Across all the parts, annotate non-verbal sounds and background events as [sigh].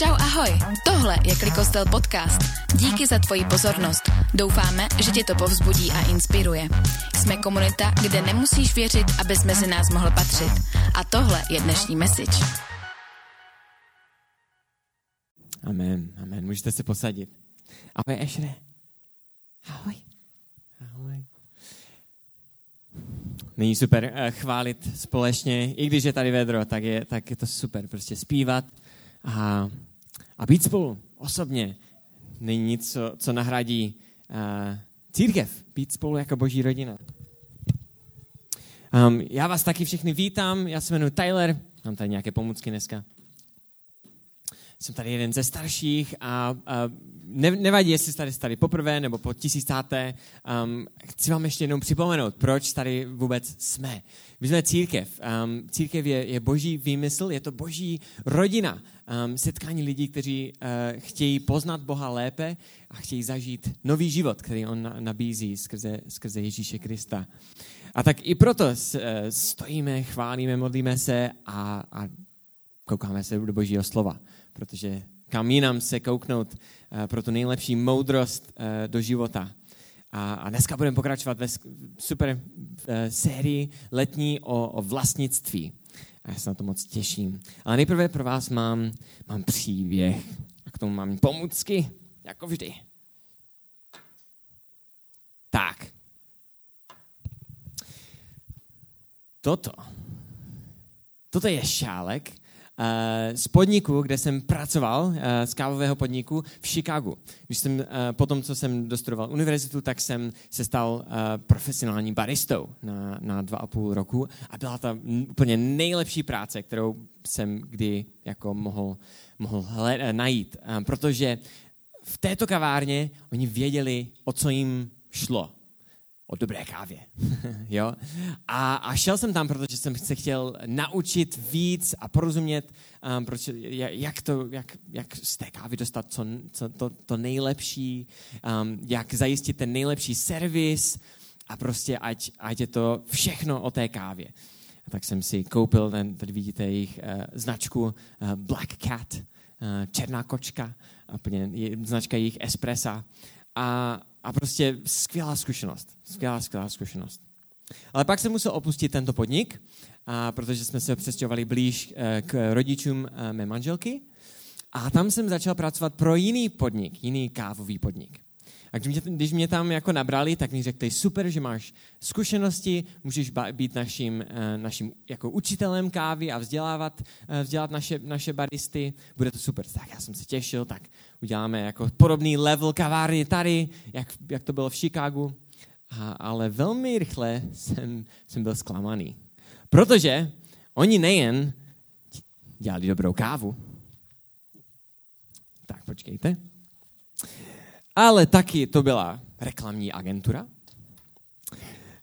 Čau ahoj, tohle je Klikostel podcast. Díky za tvoji pozornost. Doufáme, že tě to povzbudí a inspiruje. Jsme komunita, kde nemusíš věřit, abys mezi nás mohl patřit. A tohle je dnešní message. Amen, amen. Můžete se posadit. Ahoj, Ešre. Ahoj. Ahoj. Není super uh, chválit společně, i když je tady vedro, tak je, tak je to super, prostě zpívat a, a být spolu osobně. Není nic, co, co nahradí uh, církev, být spolu jako boží rodina. Um, já vás taky všechny vítám, já se jmenuji Tyler, mám tady nějaké pomůcky dneska jsem tady jeden ze starších a, a ne, nevadí, jestli jste tady, tady poprvé nebo po tisícáté. Um, chci vám ještě jednou připomenout, proč tady vůbec jsme. My jsme církev. Um, církev je, je boží výmysl, je to boží rodina. Um, setkání lidí, kteří uh, chtějí poznat Boha lépe a chtějí zažít nový život, který on na, nabízí skrze, skrze Ježíše Krista. A tak i proto stojíme, chválíme, modlíme se a, a koukáme se do božího slova protože kam jinam se kouknout uh, pro tu nejlepší moudrost uh, do života. A, dneska budeme pokračovat ve super uh, sérii letní o, vlastnictví. A já se na to moc těším. Ale nejprve pro vás mám, mám příběh. A k tomu mám pomůcky, jako vždy. Tak. Toto. Toto je šálek, Eh, z podniku, kde jsem pracoval, eh, z kávového podniku v Chicagu. Když jsem, eh, potom, co jsem dostudoval univerzitu, tak jsem se stal profesionálním baristou na, na dva a půl roku a byla to úplně nejlepší práce, kterou jsem kdy jako mohl, mohl hled, najít. Protože v této kavárně oni věděli, o co jim šlo o dobré kávě. [laughs] jo? A, a šel jsem tam, protože jsem se chtěl naučit víc a porozumět, um, proč, jak, to, jak, jak z té kávy dostat co, co, to, to nejlepší, um, jak zajistit ten nejlepší servis a prostě ať, ať je to všechno o té kávě. A tak jsem si koupil, ten, tady vidíte jejich uh, značku uh, Black Cat, uh, černá kočka, a plně, značka jejich espressa. A, a prostě skvělá zkušenost. Skvělá, skvělá zkušenost. Ale pak jsem musel opustit tento podnik, a protože jsme se přestěhovali blíž eh, k rodičům eh, mé manželky. A tam jsem začal pracovat pro jiný podnik, jiný kávový podnik. A když mě, když mě tam jako nabrali, tak mi řekli, super, že máš zkušenosti, můžeš být naším, eh, naším jako učitelem kávy a vzdělávat, eh, vzdělat naše, naše baristy, bude to super. Tak já jsem se těšil, tak uděláme jako podobný level kavárny tady, jak, jak to bylo v Chicagu. A, ale velmi rychle jsem, jsem byl zklamaný. Protože oni nejen dělali dobrou kávu, tak počkejte, ale taky to byla reklamní agentura.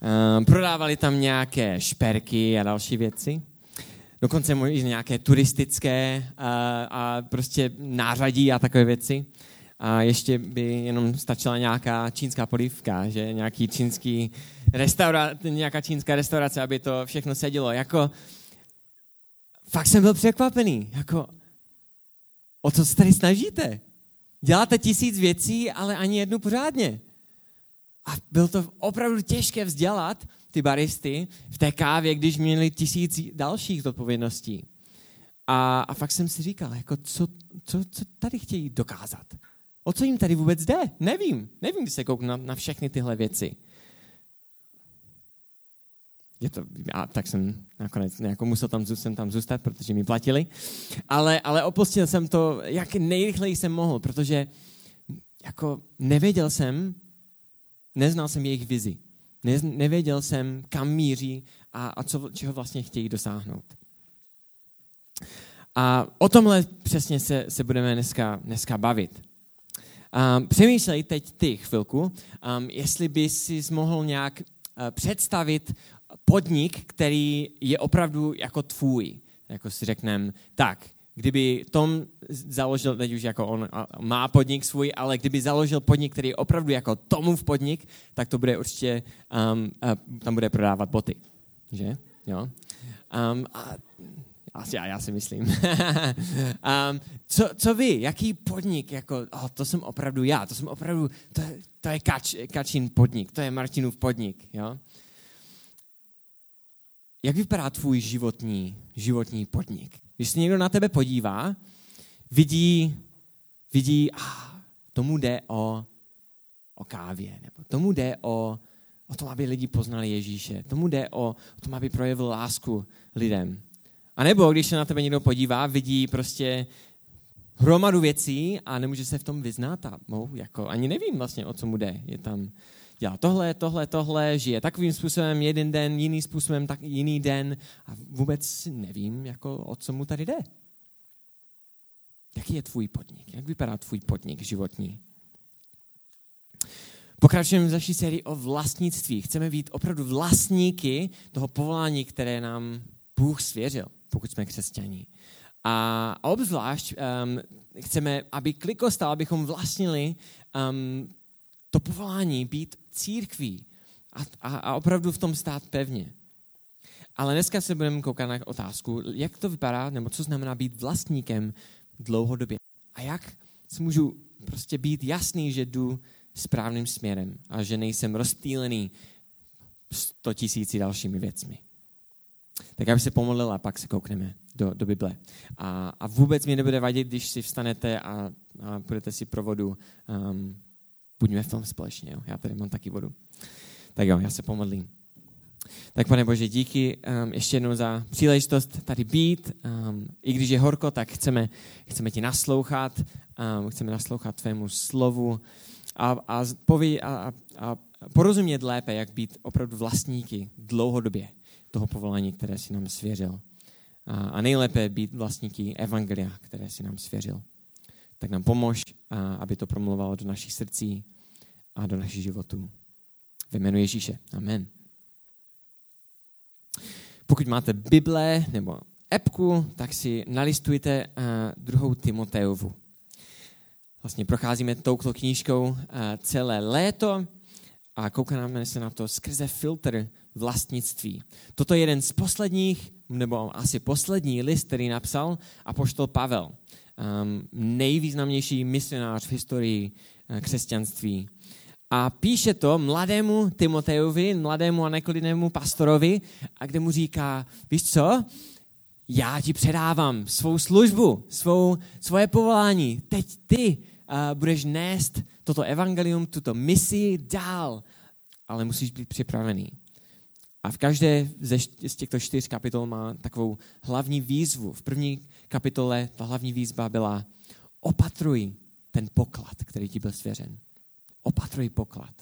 Ehm, prodávali tam nějaké šperky a další věci. Dokonce i nějaké turistické a, a prostě nářadí a takové věci. A ještě by jenom stačila nějaká čínská polívka, že nějaký čínský restaura, nějaká čínská restaurace, aby to všechno sedělo. Jako, fakt jsem byl překvapený. Jako, o co se tady snažíte? Děláte tisíc věcí, ale ani jednu pořádně. A bylo to opravdu těžké vzdělat ty baristy v té kávě, když měli tisíc dalších odpovědností. A, a fakt jsem si říkal, jako co, co, co tady chtějí dokázat? O co jim tady vůbec jde? Nevím. Nevím, když se kouknu na, na všechny tyhle věci je to, a tak jsem nakonec jako musel tam, jsem tam zůstat, protože mi platili. Ale, ale opustil jsem to, jak nejrychleji jsem mohl, protože jako nevěděl jsem, neznal jsem jejich vizi. Ne, nevěděl jsem, kam míří a, a co, čeho vlastně chtějí dosáhnout. A o tomhle přesně se, se budeme dneska, dneska bavit. Um, přemýšlej teď ty chvilku, um, jestli by si mohl nějak uh, představit podnik, který je opravdu jako tvůj. Jako si řekneme, tak, kdyby Tom založil, teď už jako on má podnik svůj, ale kdyby založil podnik, který je opravdu jako Tomův podnik, tak to bude určitě, um, uh, tam bude prodávat boty. Že? Jo? Um, a, Asi já, já si myslím. [laughs] um, co, co vy? Jaký podnik? Jako, oh, to jsem opravdu já. To jsem opravdu, to, to je kač, Kačin podnik. To je Martinův podnik. Jo? Jak vypadá tvůj životní, životní podnik? Když se někdo na tebe podívá, vidí, vidí, ah, tomu jde o, o kávě, nebo tomu jde o, o tom, aby lidi poznali Ježíše, tomu jde o, o tom, aby projevil lásku lidem. A nebo když se na tebe někdo podívá, vidí prostě hromadu věcí a nemůže se v tom vyznat a mou, jako ani nevím vlastně, o co mu jde. Je tam, dělá tohle, tohle, tohle, žije takovým způsobem jeden den, jiný způsobem, tak jiný den a vůbec nevím, jako, o co mu tady jde. Jaký je tvůj podnik? Jak vypadá tvůj podnik životní? Pokračujeme v naší sérii o vlastnictví. Chceme být opravdu vlastníky toho povolání, které nám Bůh svěřil, pokud jsme křesťaní. A obzvlášť um, chceme, aby klikostal, abychom vlastnili um, to povolání být církví a, a, a opravdu v tom stát pevně. Ale dneska se budeme koukat na otázku, jak to vypadá, nebo co znamená být vlastníkem dlouhodobě. A jak si můžu prostě být jasný, že jdu správným směrem a že nejsem rozptýlený sto tisíci dalšími věcmi. Tak aby se pomodlil a pak se koukneme do, do Bible. A, a vůbec mi nebude vadit, když si vstanete a, a budete si pro vodu. Um, buďme v tom společně. Jo? Já tady mám taky vodu. Tak jo, já se pomodlím. Tak pane Bože, díky um, ještě jednou za příležitost tady být. Um, I když je horko, tak chceme, chceme ti naslouchat. Um, chceme naslouchat tvému slovu a, a, poví, a, a, porozumět lépe, jak být opravdu vlastníky dlouhodobě toho povolání, které si nám svěřil. A, a nejlépe být vlastníky evangelia, které si nám svěřil. Tak nám pomož, a, aby to promluvalo do našich srdcí a do našich životů. Ve jménu Ježíše. Amen. Pokud máte Bible nebo epku, tak si nalistujte uh, druhou Timoteovu. Vlastně procházíme touto knížkou celé léto a koukáme se na to skrze filtr vlastnictví. Toto je jeden z posledních, nebo asi poslední list, který napsal apoštol Pavel. Um, nejvýznamnější misionář v historii uh, křesťanství. A píše to mladému Timotejovi, mladému a neklidnému pastorovi, a kde mu říká, víš co, já ti předávám svou službu, svou, svoje povolání. Teď ty uh, budeš nést toto evangelium, tuto misi dál, ale musíš být připravený. A v každé ze, z těchto čtyř kapitol má takovou hlavní výzvu. V první kapitole ta hlavní výzva byla opatruj ten poklad, který ti byl svěřen opatruj poklad.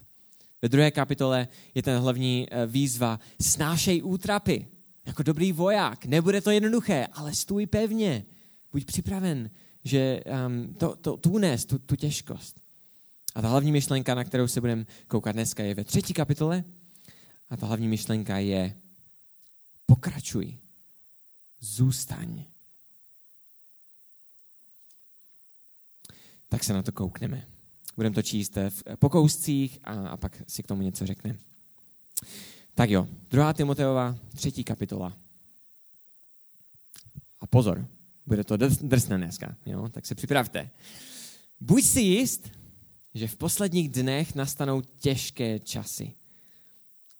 Ve druhé kapitole je ten hlavní eh, výzva, snášej útrapy, jako dobrý voják. Nebude to jednoduché, ale stůj pevně. Buď připraven, že um, to, to, tu nes, tu, tu těžkost. A ta hlavní myšlenka, na kterou se budeme koukat dneska, je ve třetí kapitole. A ta hlavní myšlenka je pokračuj, zůstaň. Tak se na to koukneme. Budeme to číst v pokouscích a, a pak si k tomu něco řekne. Tak jo, druhá Timoteova, třetí kapitola. A pozor, bude to drsné dneska, jo? tak se připravte. Buď si jist, že v posledních dnech nastanou těžké časy.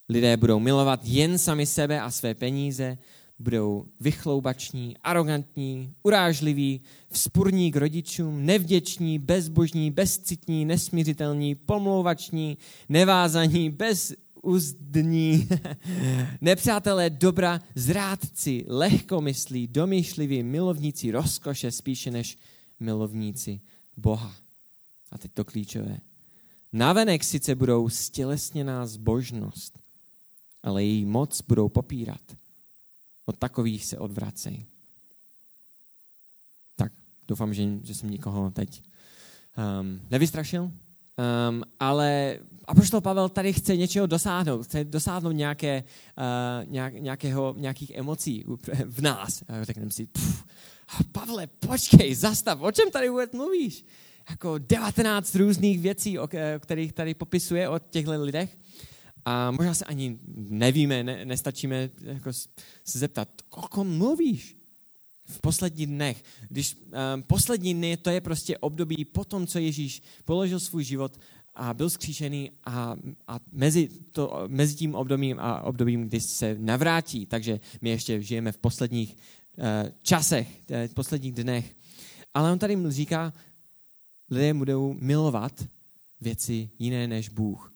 Lidé budou milovat jen sami sebe a své peníze, budou vychloubační, arrogantní, urážliví, vzpurní k rodičům, nevděční, bezbožní, bezcitní, nesmířitelní, pomlouvační, nevázaní, bezuzdní, [laughs] nepřátelé dobra, zrádci, lehkomyslí, domýšliví, milovníci rozkoše spíše než milovníci Boha. A teď to klíčové. Navenek sice budou stělesněná zbožnost, ale její moc budou popírat od takových se odvracej. Tak, doufám, že, že jsem nikoho teď um, nevystrašil, um, ale Apoštol Pavel tady chce něčeho dosáhnout, chce dosáhnout nějaké, uh, nějak, nějakého, nějakých emocí v nás. Řekneme si, pff, Pavle, počkej, zastav, o čem tady vůbec mluvíš? Jako 19 různých věcí, o kterých tady popisuje o těchto lidech. A možná se ani nevíme, ne, nestačíme jako se zeptat, o kom mluvíš? v posledních dnech. Když um, poslední dny, to je prostě období po tom, co Ježíš položil svůj život a byl skříšený a, a mezi, to, mezi tím obdobím a obdobím, kdy se navrátí. Takže my ještě žijeme v posledních uh, časech, v posledních dnech. Ale on tady říká, lidé budou milovat věci jiné než Bůh.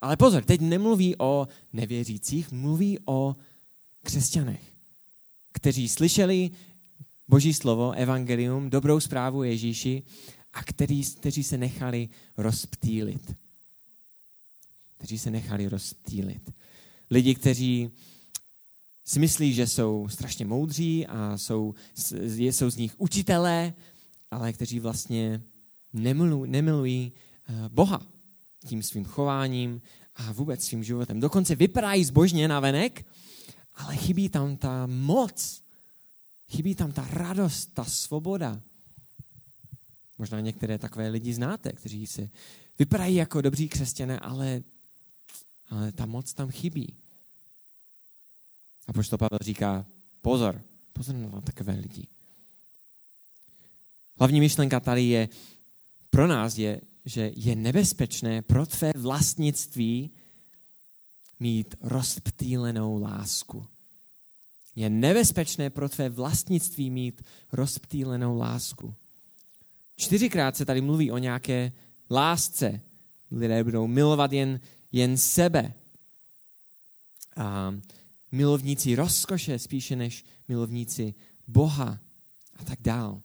Ale pozor, teď nemluví o nevěřících, mluví o křesťanech, kteří slyšeli Boží slovo, evangelium, dobrou zprávu Ježíši a který, kteří se nechali rozptýlit. Kteří se nechali rozptýlit. Lidi, kteří si myslí, že jsou strašně moudří a jsou, jsou z nich učitelé, ale kteří vlastně nemilují, nemilují eh, Boha tím svým chováním a vůbec svým životem. Dokonce vypadají zbožně na venek, ale chybí tam ta moc, chybí tam ta radost, ta svoboda. Možná některé takové lidi znáte, kteří se vypadají jako dobří křesťané, ale, ale ta moc tam chybí. A proč to Pavel říká, pozor, pozor na takové lidi. Hlavní myšlenka tady je, pro nás je, že je nebezpečné pro tvé vlastnictví mít rozptýlenou lásku. Je nebezpečné pro tvé vlastnictví mít rozptýlenou lásku. Čtyřikrát se tady mluví o nějaké lásce. Lidé budou milovat jen, jen sebe. A milovníci rozkoše spíše než milovníci Boha a tak dál.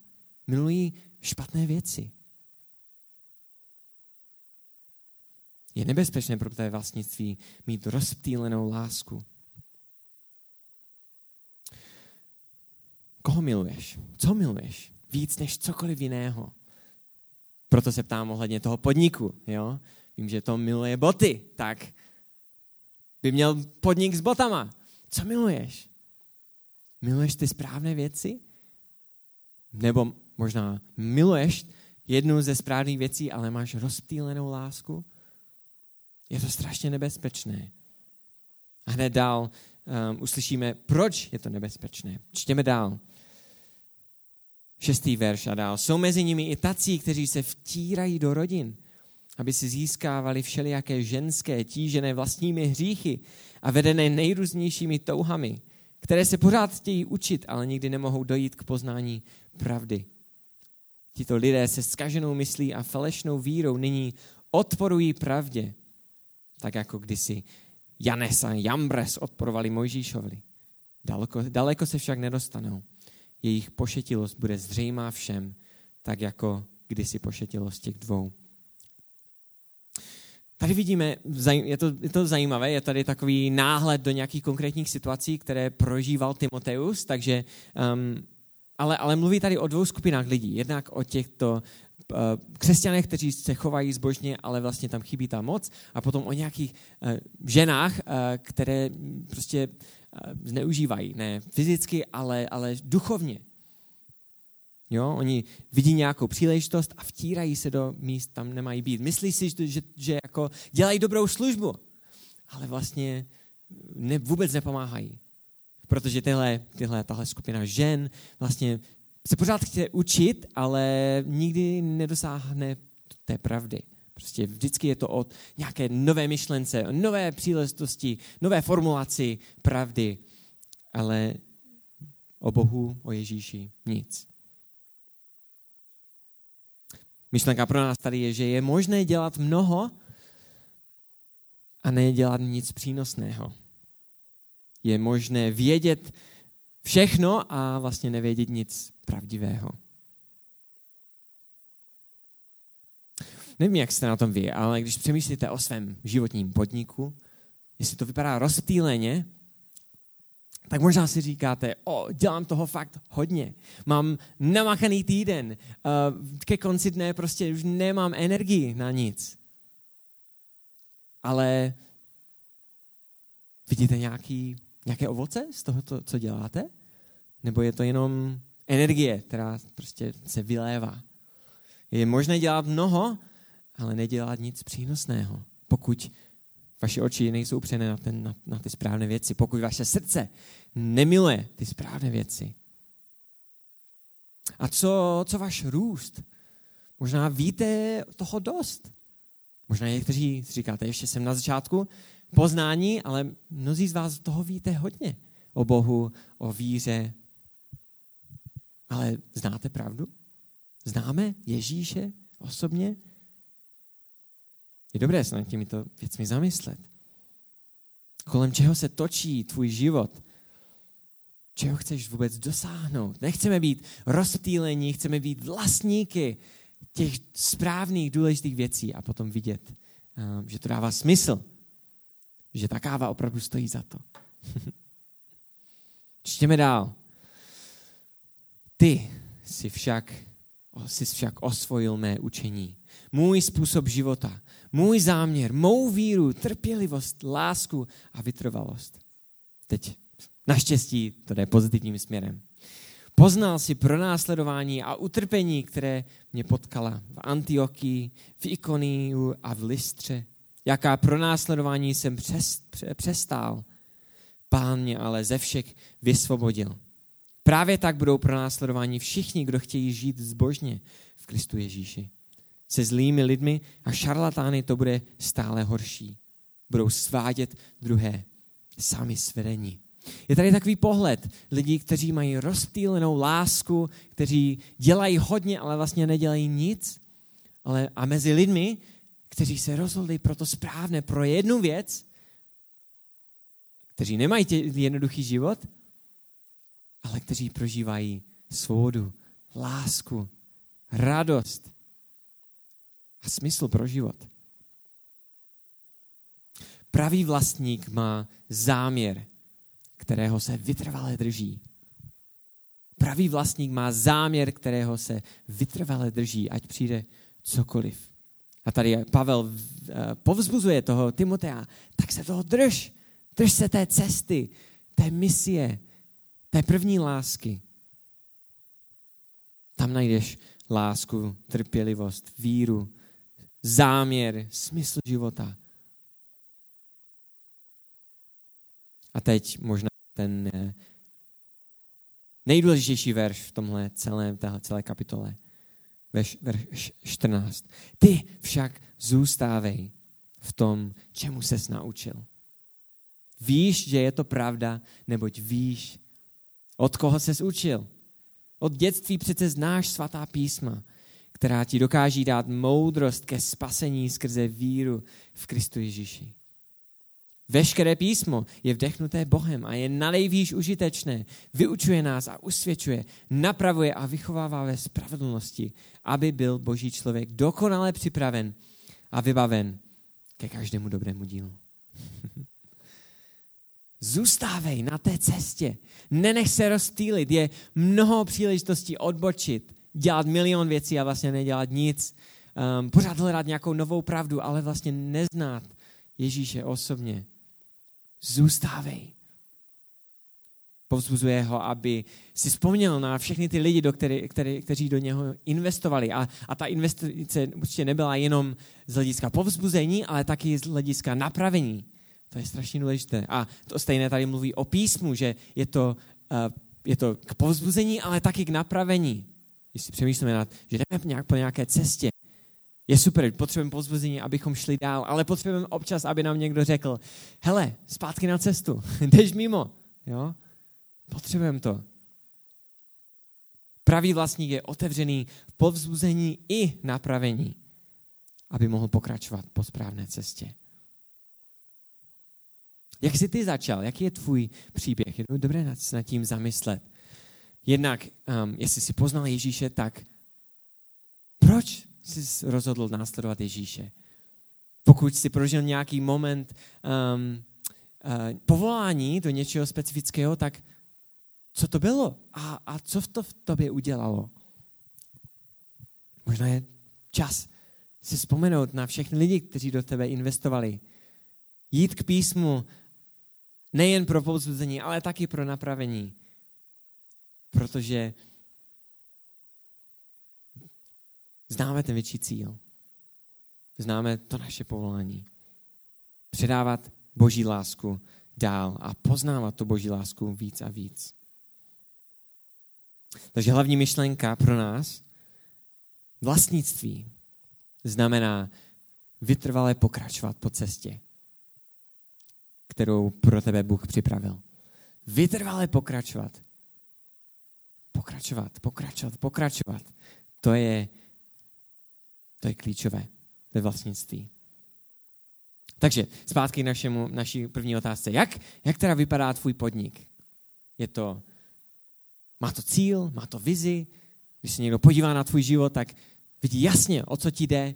Milují špatné věci. Je nebezpečné pro tvé vlastnictví mít rozptýlenou lásku. Koho miluješ? Co miluješ? Víc než cokoliv jiného. Proto se ptám ohledně toho podniku. Jo? Vím, že to miluje boty, tak by měl podnik s botama. Co miluješ? Miluješ ty správné věci? Nebo možná miluješ jednu ze správných věcí, ale máš rozptýlenou lásku? Je to strašně nebezpečné. A hned dál um, uslyšíme, proč je to nebezpečné. Čtěme dál. Šestý verš a dál. Jsou mezi nimi i tací, kteří se vtírají do rodin, aby si získávali všelijaké ženské, tížené vlastními hříchy a vedené nejrůznějšími touhami, které se pořád chtějí učit, ale nikdy nemohou dojít k poznání pravdy. Tito lidé se skaženou myslí a falešnou vírou nyní odporují pravdě, tak jako kdysi Janes a Jambres odporovali Mojžíšovi. Daleko, daleko se však nedostanou. Jejich pošetilost bude zřejmá všem, tak jako kdysi pošetilost těch dvou. Tady vidíme, je to, je to zajímavé, je tady takový náhled do nějakých konkrétních situací, které prožíval Timoteus, takže, um, ale, ale mluví tady o dvou skupinách lidí. Jednak o těchto uh, křesťanech, kteří se chovají zbožně, ale vlastně tam chybí ta moc, a potom o nějakých uh, ženách, uh, které prostě zneužívají, ne fyzicky, ale, ale duchovně. Jo? Oni vidí nějakou příležitost a vtírají se do míst, tam nemají být. Myslí si, že, že, že jako dělají dobrou službu, ale vlastně ne, vůbec nepomáhají. Protože tyhle, tyhle, tahle skupina žen vlastně se pořád chce učit, ale nikdy nedosáhne té pravdy. Prostě vždycky je to o nějaké nové myšlence, nové příležitosti, nové formulaci pravdy, ale o Bohu, o Ježíši nic. Myšlenka pro nás tady je, že je možné dělat mnoho a nedělat nic přínosného. Je možné vědět všechno a vlastně nevědět nic pravdivého. Nevím, jak jste na tom vy, ale když přemýšlíte o svém životním podniku, jestli to vypadá rozptýleně, tak možná si říkáte, o, dělám toho fakt hodně. Mám namachaný týden. Uh, ke konci dne prostě už nemám energii na nic. Ale vidíte nějaký, nějaké ovoce z toho, co děláte? Nebo je to jenom energie, která prostě se vylévá? Je možné dělat mnoho, ale nedělat nic přínosného, pokud vaše oči nejsou přené na, ten, na, na ty správné věci, pokud vaše srdce nemiluje ty správné věci. A co, co váš růst? Možná víte toho dost. Možná někteří říkáte, ještě jsem na začátku poznání, ale mnozí z vás toho víte hodně. O Bohu, o víře. Ale znáte pravdu? Známe Ježíše osobně? Je dobré se nad těmito věcmi zamyslet. Kolem čeho se točí tvůj život? Čeho chceš vůbec dosáhnout? Nechceme být rozptýlení, chceme být vlastníky těch správných, důležitých věcí a potom vidět, eh, že to dává smysl. Že ta káva opravdu stojí za to. [laughs] Čtěme dál. Ty si však, jsi však osvojil mé učení, můj způsob života, můj záměr, mou víru, trpělivost, lásku a vytrvalost. Teď naštěstí to jde pozitivním směrem. Poznal si pronásledování a utrpení, které mě potkala v Antiochii, v Ikoniu a v Listře. Jaká pronásledování jsem přestál. Pán mě ale ze všech vysvobodil. Právě tak budou pronásledováni všichni, kdo chtějí žít zbožně v Kristu Ježíši. Se zlými lidmi a šarlatány to bude stále horší. Budou svádět druhé, sami svedení. Je tady takový pohled lidí, kteří mají rozptýlenou lásku, kteří dělají hodně, ale vlastně nedělají nic. Ale, a mezi lidmi, kteří se rozhodli pro to správné, pro jednu věc, kteří nemají tě, jednoduchý život, ale kteří prožívají svobodu, lásku, radost a smysl pro život. Pravý vlastník má záměr, kterého se vytrvale drží. Pravý vlastník má záměr, kterého se vytrvale drží, ať přijde cokoliv. A tady Pavel eh, povzbuzuje toho Timotea, tak se toho drž. Drž se té cesty, té misie, té první lásky. Tam najdeš lásku, trpělivost, víru, záměr, smysl života. A teď možná ten eh, nejdůležitější verš v tomhle celém, téhle celé kapitole. Verš, verš 14. Ty však zůstávej v tom, čemu ses naučil. Víš, že je to pravda, neboť víš, od koho ses učil. Od dětství přece znáš svatá písma, která ti dokáží dát moudrost ke spasení skrze víru v Kristu Ježíši. Veškeré písmo je vdechnuté Bohem a je nalejvíš užitečné. Vyučuje nás a usvědčuje, napravuje a vychovává ve spravedlnosti, aby byl boží člověk dokonale připraven a vybaven ke každému dobrému dílu. [laughs] Zůstávej na té cestě. Nenech se rozstýlit. Je mnoho příležitostí odbočit, dělat milion věcí a vlastně nedělat nic. Um, pořád hledat nějakou novou pravdu, ale vlastně neznát Ježíše osobně. Zůstávej. Povzbuzuje ho, aby si vzpomněl na všechny ty lidi, do který, který, kteří do něho investovali. A, a ta investice určitě nebyla jenom z hlediska povzbuzení, ale taky z hlediska napravení. To je strašně důležité. A to stejné tady mluví o písmu, že je to, uh, je to k povzbuzení, ale taky k napravení. Když si přemýšlíme že jdeme nějak po nějaké cestě, je super, potřebujeme pozbuzení, abychom šli dál, ale potřebujeme občas, aby nám někdo řekl, hele, zpátky na cestu, [laughs] jdeš mimo. Jo? Potřebujeme to. Pravý vlastník je otevřený v povzbuzení i napravení, aby mohl pokračovat po správné cestě. Jak jsi ty začal? Jaký je tvůj příběh? Je dobré nad tím zamyslet. Jednak, um, jestli jsi poznal Ježíše, tak proč jsi rozhodl následovat Ježíše? Pokud jsi prožil nějaký moment um, uh, povolání do něčeho specifického, tak co to bylo? A, a co to v tobě udělalo? Možná je čas si vzpomenout na všechny lidi, kteří do tebe investovali. Jít k písmu nejen pro povzbuzení, ale taky pro napravení. Protože Známe ten větší cíl. Známe to naše povolání. Předávat boží lásku dál a poznávat tu boží lásku víc a víc. Takže hlavní myšlenka pro nás, vlastnictví, znamená vytrvale pokračovat po cestě, kterou pro tebe Bůh připravil. Vytrvale pokračovat. Pokračovat, pokračovat, pokračovat. To je, to je klíčové ve vlastnictví. Takže zpátky k našemu, naší první otázce. Jak, jak teda vypadá tvůj podnik? Je to, má to cíl, má to vizi? Když se někdo podívá na tvůj život, tak vidí jasně, o co ti jde,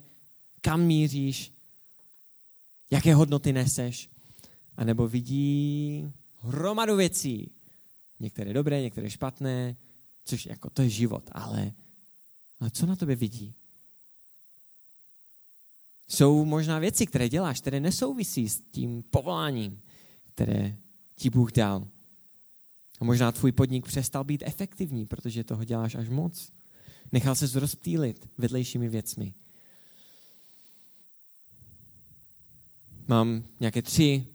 kam míříš, jaké hodnoty neseš. A nebo vidí hromadu věcí. Některé dobré, některé špatné, což jako to je život, ale, ale co na tobě vidí? Jsou možná věci, které děláš, které nesouvisí s tím povoláním, které ti Bůh dal. A možná tvůj podnik přestal být efektivní, protože toho děláš až moc. Nechal se rozptýlit vedlejšími věcmi. Mám nějaké tři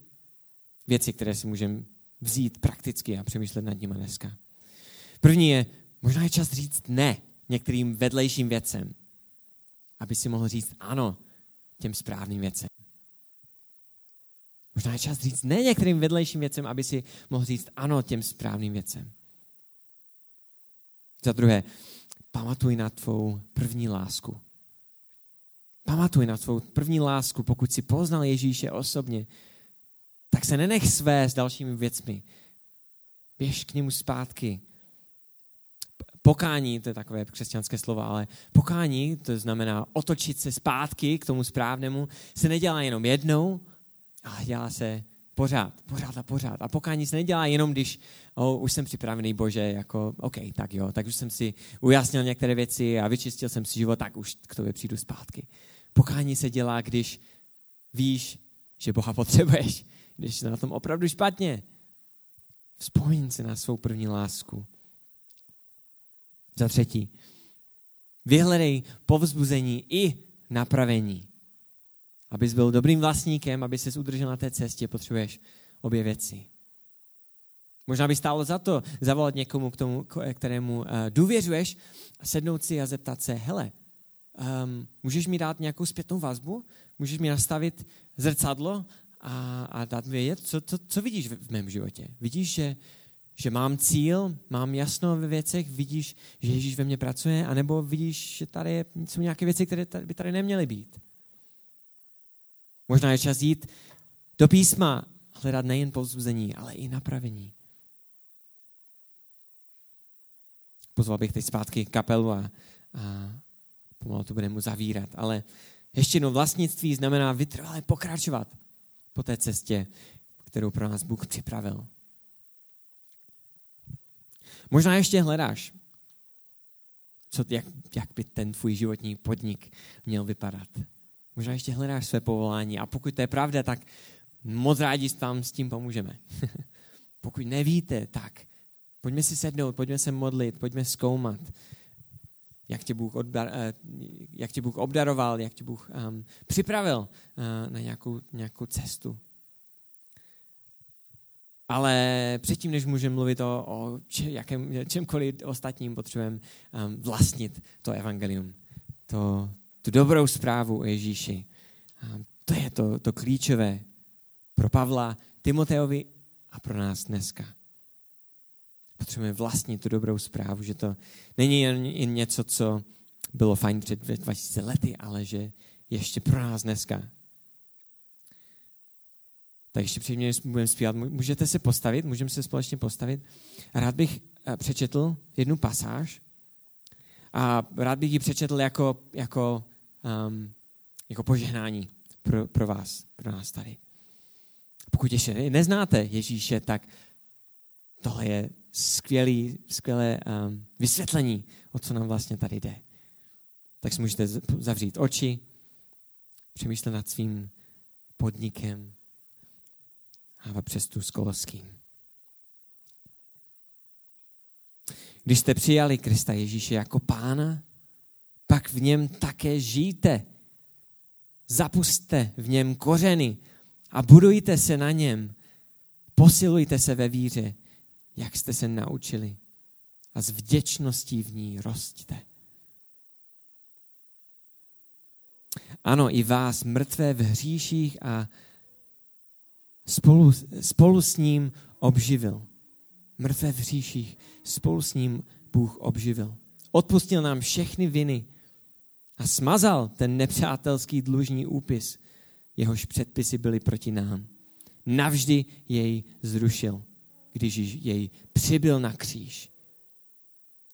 věci, které si můžeme vzít prakticky a přemýšlet nad nimi dneska. První je, možná je čas říct ne některým vedlejším věcem, aby si mohl říct ano těm správným věcem. Možná je čas říct ne některým vedlejším věcem, aby si mohl říct ano těm správným věcem. Za druhé, pamatuj na tvou první lásku. Pamatuj na tvou první lásku, pokud si poznal Ježíše osobně, tak se nenech své s dalšími věcmi. Běž k němu zpátky. Pokání, to je takové křesťanské slovo, ale pokání, to znamená otočit se zpátky k tomu správnému, se nedělá jenom jednou, ale dělá se pořád, pořád a pořád. A pokání se nedělá jenom, když oh, už jsem připravený, Bože, jako, OK, tak jo, tak už jsem si ujasnil některé věci a vyčistil jsem si život, tak už k tobě přijdu zpátky. Pokání se dělá, když víš, že Boha potřebuješ, když jsi na tom opravdu špatně. Vzpomeň se na svou první lásku. Za třetí, vyhledej povzbuzení i napravení. Abys byl dobrým vlastníkem, aby se udržel na té cestě, potřebuješ obě věci. Možná by stálo za to zavolat někomu, k tomu, kterému uh, důvěřuješ, sednout si a zeptat se, hele, um, můžeš mi dát nějakou zpětnou vazbu? Můžeš mi nastavit zrcadlo a, a dát mi vědět, co, co, co vidíš v, v mém životě? Vidíš, že, že mám cíl, mám jasno ve věcech, vidíš, že Ježíš ve mně pracuje, anebo vidíš, že tady jsou nějaké věci, které by tady neměly být. Možná je čas jít do písma, hledat nejen povzbuzení, ale i napravení. Pozval bych teď zpátky kapelu a, a pomalu to budeme zavírat. Ale ještě jednou, vlastnictví znamená vytrvalé pokračovat po té cestě, kterou pro nás Bůh připravil. Možná ještě hledáš, co, jak, jak by ten tvůj životní podnik měl vypadat. Možná ještě hledáš své povolání a pokud to je pravda, tak moc rádi tam s tím pomůžeme. [laughs] pokud nevíte, tak pojďme si sednout, pojďme se modlit, pojďme zkoumat, jak tě Bůh, odbar, eh, jak tě Bůh obdaroval, jak tě Bůh um, připravil uh, na nějakou, nějakou cestu. Ale předtím, než můžeme mluvit o, o če, jakém, čemkoliv ostatním, potřebujeme um, vlastnit to evangelium. To, tu dobrou zprávu o Ježíši. Um, to je to, to klíčové pro Pavla, Timoteovi a pro nás dneska. Potřebujeme vlastnit tu dobrou zprávu, že to není jen něco, co bylo fajn před 2000 lety, ale že ještě pro nás dneska. Tak ještě předtím, než budeme zpívat, můžete se postavit, můžeme se společně postavit. Rád bych eh, přečetl jednu pasáž a rád bych ji přečetl jako, jako, um, jako požehnání pro, pro vás, pro nás tady. Pokud ještě neznáte Ježíše, tak tohle je skvělý, skvělé um, vysvětlení, o co nám vlastně tady jde. Tak si můžete zavřít oči, přemýšlet nad svým podnikem a přes tu s Koloským. Když jste přijali Krista Ježíše jako pána, pak v něm také žijte. Zapuste v něm kořeny a budujte se na něm. Posilujte se ve víře jak jste se naučili. a s vděčností v ní rostíte. Ano, i vás, mrtvé v hříších a spolu, spolu s ním obživil. Mrtvé v hříších spolu s ním Bůh obživil. Odpustil nám všechny viny a smazal ten nepřátelský dlužní úpis, jehož předpisy byly proti nám. Navždy jej zrušil, když jej přibyl na kříž.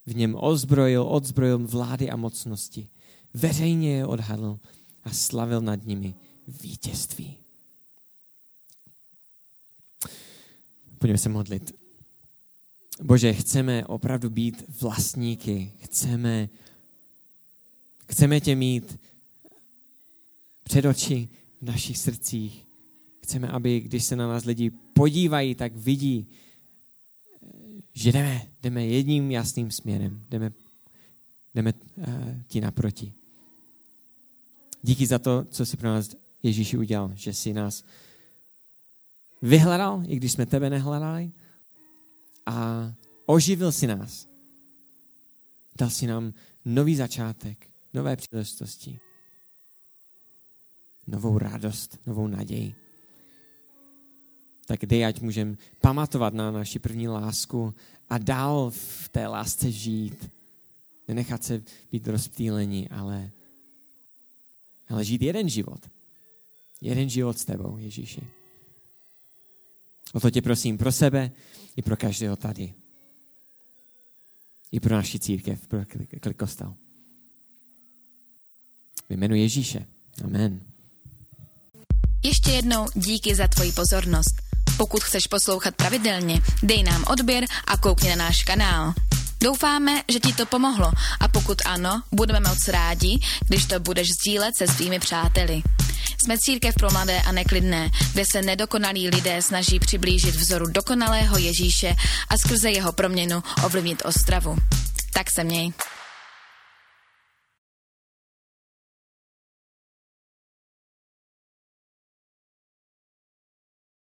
V něm ozbrojil, odzbrojil vlády a mocnosti. Veřejně je odhadl a slavil nad nimi vítězství. Pojďme se modlit. Bože, chceme opravdu být vlastníky. Chceme, chceme tě mít před oči v našich srdcích. Chceme, aby když se na nás lidi podívají, tak vidí, že jdeme, jdeme jedním jasným směrem. Jdeme, jdeme uh, ti naproti. Díky za to, co jsi pro nás Ježíši udělal, že jsi nás vyhledal, i když jsme tebe nehledali a oživil si nás. Dal si nám nový začátek, nové příležitosti, novou radost, novou naději. Tak dej, ať můžeme pamatovat na naši první lásku a dál v té lásce žít. Nenechat se být rozptýlení, ale, ale žít jeden život. Jeden život s tebou, Ježíši. O to tě prosím pro sebe i pro každého tady. I pro naši církev, pro klikostal. V jménu Ježíše. Amen. Ještě jednou díky za tvoji pozornost. Pokud chceš poslouchat pravidelně, dej nám odběr a koukni na náš kanál. Doufáme, že ti to pomohlo a pokud ano, budeme moc rádi, když to budeš sdílet se svými přáteli. Jsme církev pro mladé a neklidné, kde se nedokonalí lidé snaží přiblížit vzoru dokonalého Ježíše a skrze jeho proměnu ovlivnit Ostravu. Tak se měj.